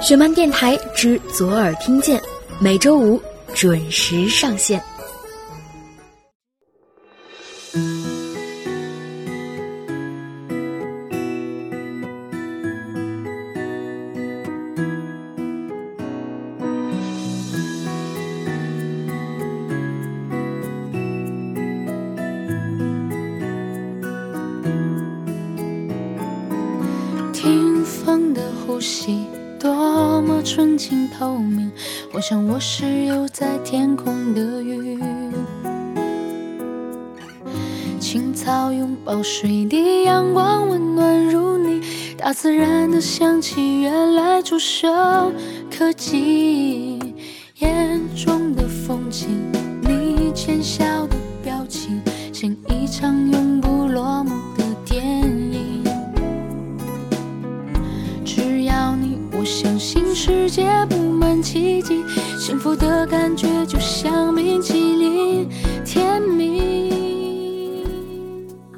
雪漫电台之左耳听见，每周五准时上线。多么纯净透明，我想我是游在天空的鱼。青草拥抱水滴，阳光温暖如你，大自然的香气原来触手可及。眼中的风景，你浅笑的表情，像一场永界布满奇迹，幸福的感觉就像冰淇淋，甜蜜。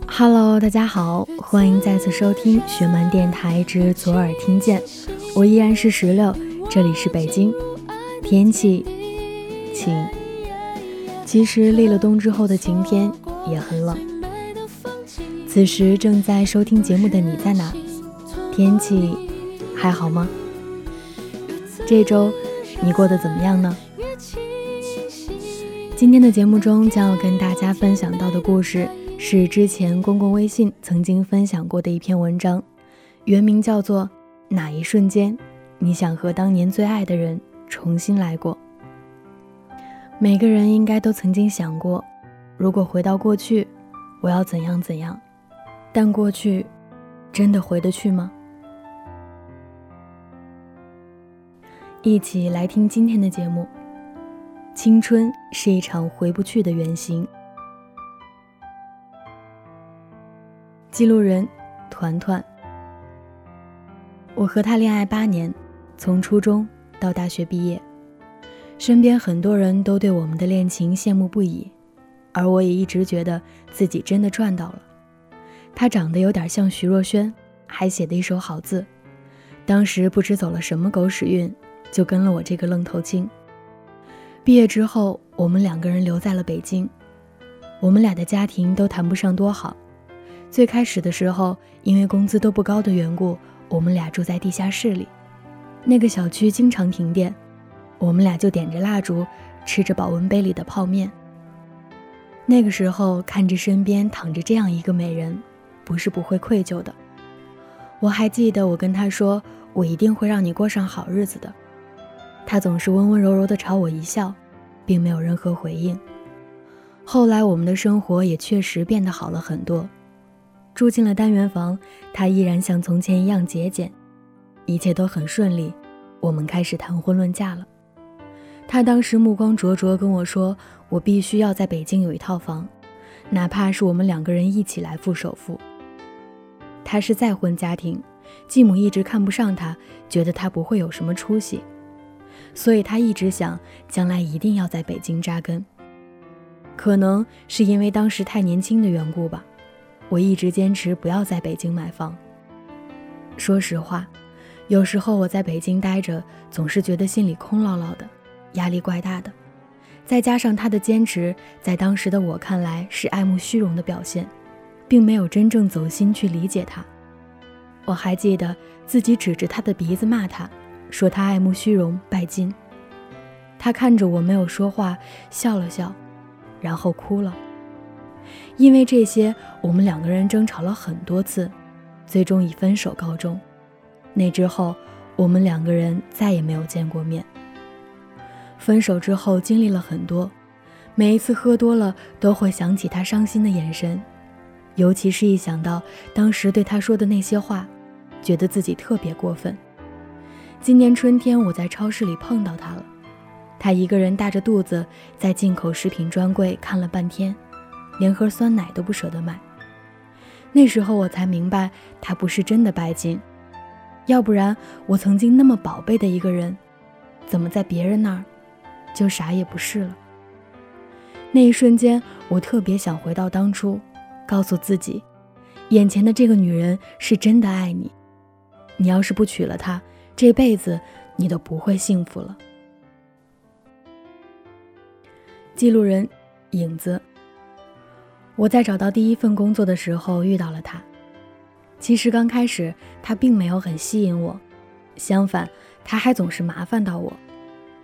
Hello，大家好，欢迎再次收听雪漫电台之左耳听见，我依然是石榴，这里是北京，天气晴。其实立了冬之后的晴天也很冷。此时正在收听节目的你在哪？天气还好吗？这周你过得怎么样呢？今天的节目中将要跟大家分享到的故事。是之前公共微信曾经分享过的一篇文章，原名叫做《哪一瞬间，你想和当年最爱的人重新来过》。每个人应该都曾经想过，如果回到过去，我要怎样怎样。但过去，真的回得去吗？一起来听今天的节目。青春是一场回不去的远行。记录人，团团。我和他恋爱八年，从初中到大学毕业，身边很多人都对我们的恋情羡慕不已，而我也一直觉得自己真的赚到了。他长得有点像徐若瑄，还写的一手好字，当时不知走了什么狗屎运，就跟了我这个愣头青。毕业之后，我们两个人留在了北京，我们俩的家庭都谈不上多好。最开始的时候，因为工资都不高的缘故，我们俩住在地下室里。那个小区经常停电，我们俩就点着蜡烛，吃着保温杯里的泡面。那个时候看着身边躺着这样一个美人，不是不会愧疚的。我还记得我跟他说，我一定会让你过上好日子的。他总是温温柔柔地朝我一笑，并没有任何回应。后来我们的生活也确实变得好了很多。住进了单元房，他依然像从前一样节俭，一切都很顺利。我们开始谈婚论嫁了。他当时目光灼灼跟我说：“我必须要在北京有一套房，哪怕是我们两个人一起来付首付。”他是再婚家庭，继母一直看不上他，觉得他不会有什么出息，所以他一直想将来一定要在北京扎根。可能是因为当时太年轻的缘故吧。我一直坚持不要在北京买房。说实话，有时候我在北京待着，总是觉得心里空落落的，压力怪大的。再加上他的坚持，在当时的我看来是爱慕虚荣的表现，并没有真正走心去理解他。我还记得自己指着他的鼻子骂他，说他爱慕虚荣、拜金。他看着我没有说话，笑了笑，然后哭了。因为这些，我们两个人争吵了很多次，最终以分手告终。那之后，我们两个人再也没有见过面。分手之后，经历了很多，每一次喝多了都会想起他伤心的眼神，尤其是一想到当时对他说的那些话，觉得自己特别过分。今年春天，我在超市里碰到他了，他一个人大着肚子在进口食品专柜看了半天。连盒酸奶都不舍得买。那时候我才明白，他不是真的拜金，要不然我曾经那么宝贝的一个人，怎么在别人那儿就啥也不是了？那一瞬间，我特别想回到当初，告诉自己，眼前的这个女人是真的爱你。你要是不娶了她，这辈子你都不会幸福了。记录人，影子。我在找到第一份工作的时候遇到了他。其实刚开始他并没有很吸引我，相反，他还总是麻烦到我，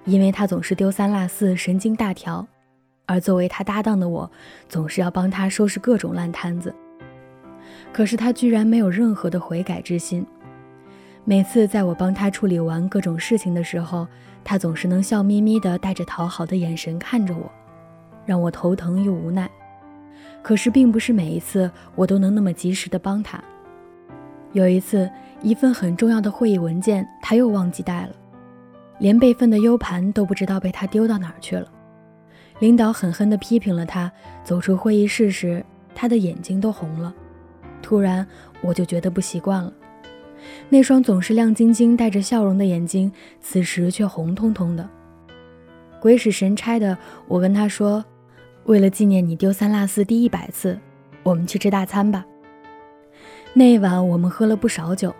因为他总是丢三落四，神经大条。而作为他搭档的我，总是要帮他收拾各种烂摊子。可是他居然没有任何的悔改之心。每次在我帮他处理完各种事情的时候，他总是能笑眯眯的，带着讨好的眼神看着我，让我头疼又无奈。可是并不是每一次我都能那么及时的帮他。有一次，一份很重要的会议文件他又忘记带了，连备份的 U 盘都不知道被他丢到哪儿去了。领导狠狠地批评了他。走出会议室时，他的眼睛都红了。突然，我就觉得不习惯了。那双总是亮晶晶、带着笑容的眼睛，此时却红彤彤的。鬼使神差的，我跟他说：“为了纪念你丢三落四第一百次，我们去吃大餐吧。”那一晚，我们喝了不少酒。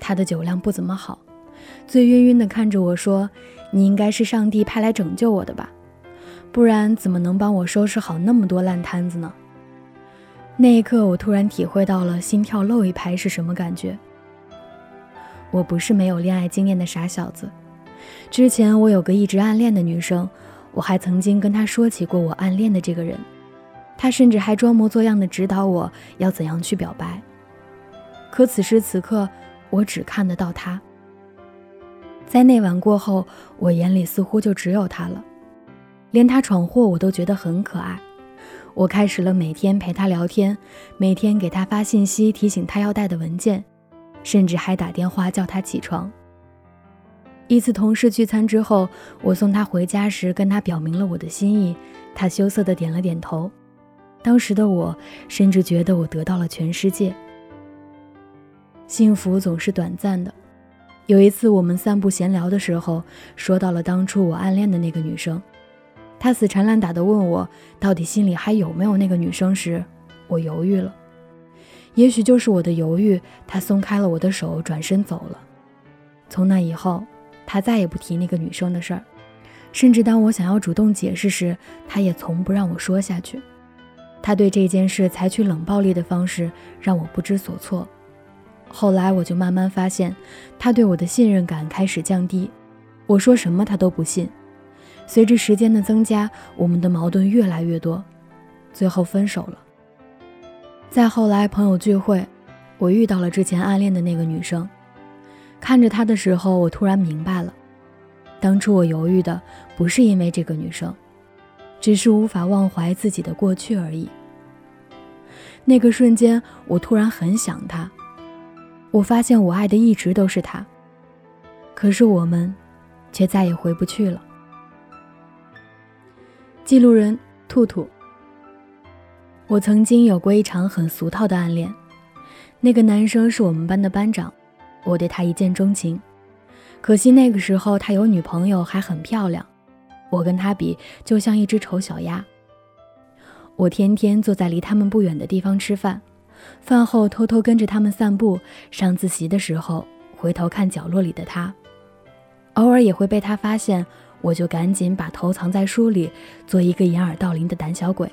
他的酒量不怎么好，醉晕晕的看着我说：“你应该是上帝派来拯救我的吧？”不然怎么能帮我收拾好那么多烂摊子呢？那一刻，我突然体会到了心跳漏一拍是什么感觉。我不是没有恋爱经验的傻小子，之前我有个一直暗恋的女生，我还曾经跟她说起过我暗恋的这个人，她甚至还装模作样的指导我要怎样去表白。可此时此刻，我只看得到她。在那晚过后，我眼里似乎就只有她了。连他闯祸我都觉得很可爱，我开始了每天陪他聊天，每天给他发信息提醒他要带的文件，甚至还打电话叫他起床。一次同事聚餐之后，我送他回家时跟他表明了我的心意，他羞涩的点了点头。当时的我甚至觉得我得到了全世界。幸福总是短暂的。有一次我们散步闲聊的时候，说到了当初我暗恋的那个女生。他死缠烂打的问我，到底心里还有没有那个女生时，我犹豫了。也许就是我的犹豫，他松开了我的手，转身走了。从那以后，他再也不提那个女生的事儿，甚至当我想要主动解释时，他也从不让我说下去。他对这件事采取冷暴力的方式，让我不知所措。后来我就慢慢发现，他对我的信任感开始降低，我说什么他都不信。随着时间的增加，我们的矛盾越来越多，最后分手了。再后来，朋友聚会，我遇到了之前暗恋的那个女生。看着她的时候，我突然明白了，当初我犹豫的不是因为这个女生，只是无法忘怀自己的过去而已。那个瞬间，我突然很想她。我发现我爱的一直都是她，可是我们，却再也回不去了。记录人兔兔。我曾经有过一场很俗套的暗恋，那个男生是我们班的班长，我对他一见钟情。可惜那个时候他有女朋友，还很漂亮，我跟他比就像一只丑小鸭。我天天坐在离他们不远的地方吃饭，饭后偷偷跟着他们散步，上自习的时候回头看角落里的他，偶尔也会被他发现。我就赶紧把头藏在书里，做一个掩耳盗铃的胆小鬼。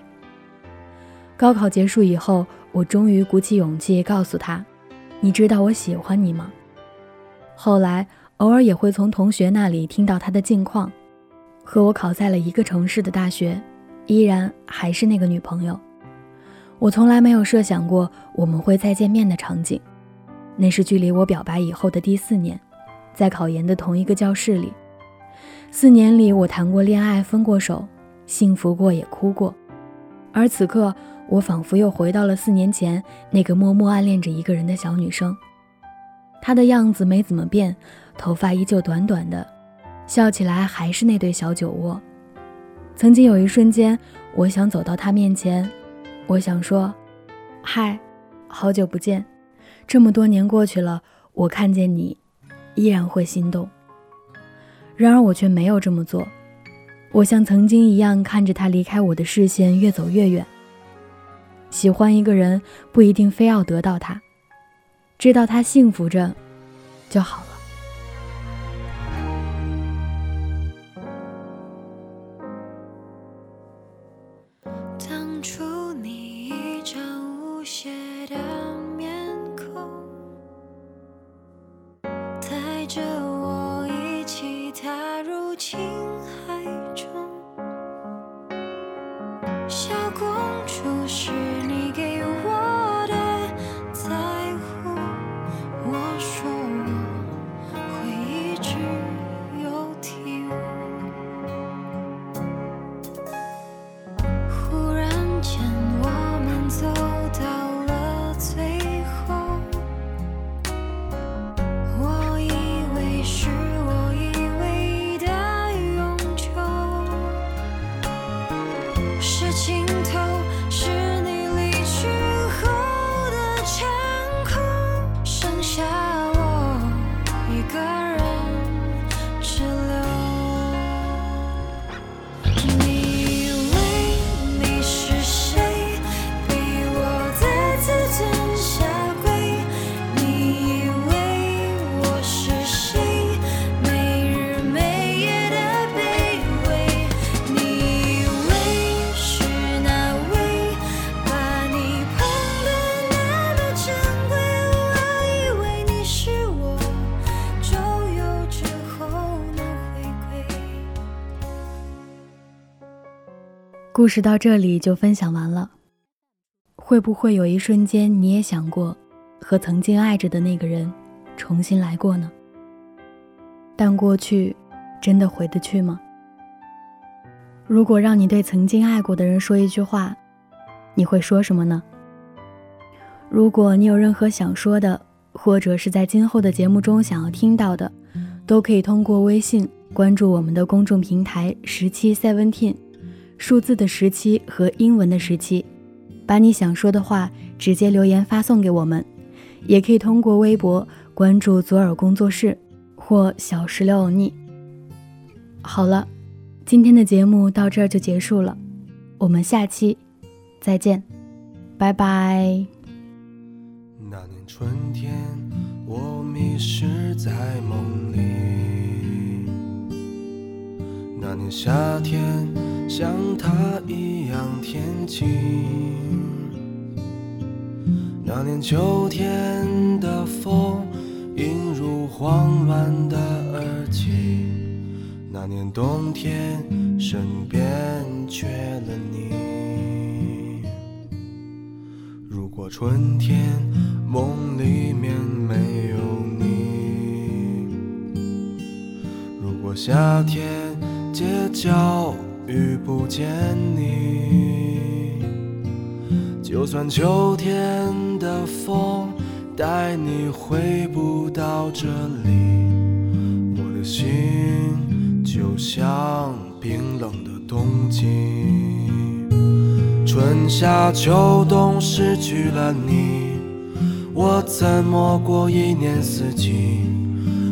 高考结束以后，我终于鼓起勇气告诉他：“你知道我喜欢你吗？”后来偶尔也会从同学那里听到他的近况，和我考在了一个城市的大学，依然还是那个女朋友。我从来没有设想过我们会再见面的场景，那是距离我表白以后的第四年，在考研的同一个教室里。四年里，我谈过恋爱，分过手，幸福过，也哭过。而此刻，我仿佛又回到了四年前那个默默暗恋着一个人的小女生。她的样子没怎么变，头发依旧短短的，笑起来还是那对小酒窝。曾经有一瞬间，我想走到她面前，我想说：“嗨，好久不见，这么多年过去了，我看见你，依然会心动。”然而我却没有这么做，我像曾经一样看着他离开我的视线越走越远。喜欢一个人不一定非要得到他，知道他幸福着就好。故事到这里就分享完了。会不会有一瞬间你也想过，和曾经爱着的那个人重新来过呢？但过去真的回得去吗？如果让你对曾经爱过的人说一句话，你会说什么呢？如果你有任何想说的，或者是在今后的节目中想要听到的，都可以通过微信关注我们的公众平台十七 Seventeen，数字的十七和英文的十七，把你想说的话直接留言发送给我们，也可以通过微博关注左耳工作室或小石榴欧尼。好了，今天的节目到这儿就结束了，我们下期再见，拜拜。那年春天，我迷失在梦里。那年夏天，像他一样天晴。那年秋天的风，映入慌乱的耳际。那年冬天，身边缺了你。如果春天梦里面没有你，如果夏天街角遇不见你，就算秋天的风带你回不到这里，我的心就像冰冷的冬季。春夏秋冬失去了你，我怎么过一年四季？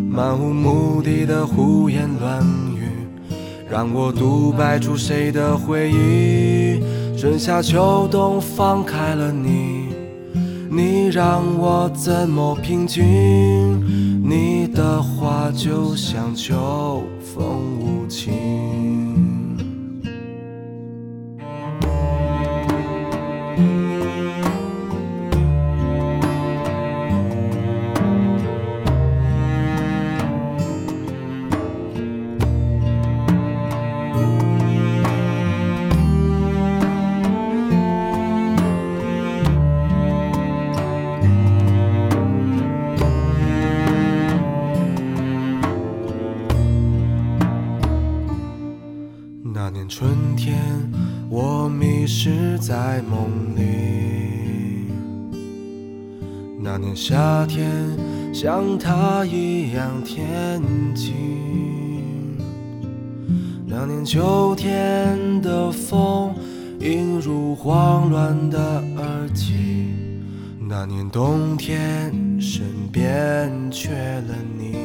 漫无目的的胡言乱语，让我独白出谁的回忆？春夏秋冬放开了你，你让我怎么平静？你的话就像秋风无情。那年春天，我迷失在梦里。那年夏天，像他一样天晴。那年秋天的风，映入慌乱的耳际。那年冬天，身边缺了你。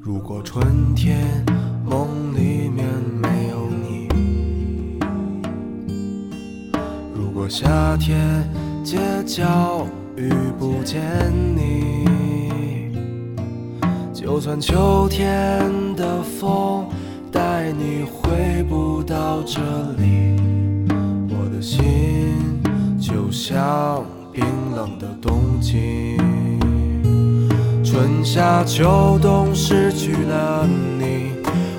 如果春天梦里面没有你，如果夏天街角遇不见你，就算秋天的风带你回不到这里，我的心就像冰冷的冬季。春夏秋冬失去了你，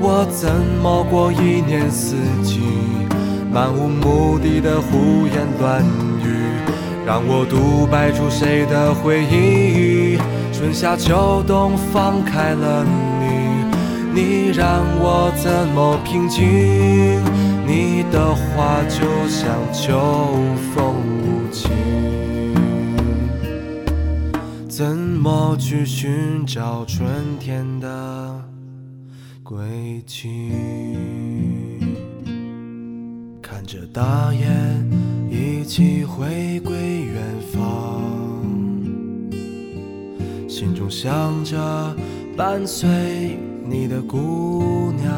我怎么过一年四季？漫无目的的胡言乱语，让我独白出谁的回忆？春夏秋冬放开了你，你让我怎么平静？你的话就像秋风无情。怎么去寻找春天的轨迹？看着大雁一起回归远方，心中想着伴随你的姑娘，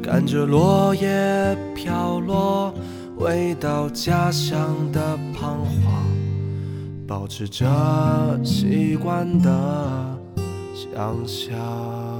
看着落叶飘落，回到家乡的彷徨。保持着习惯的想象。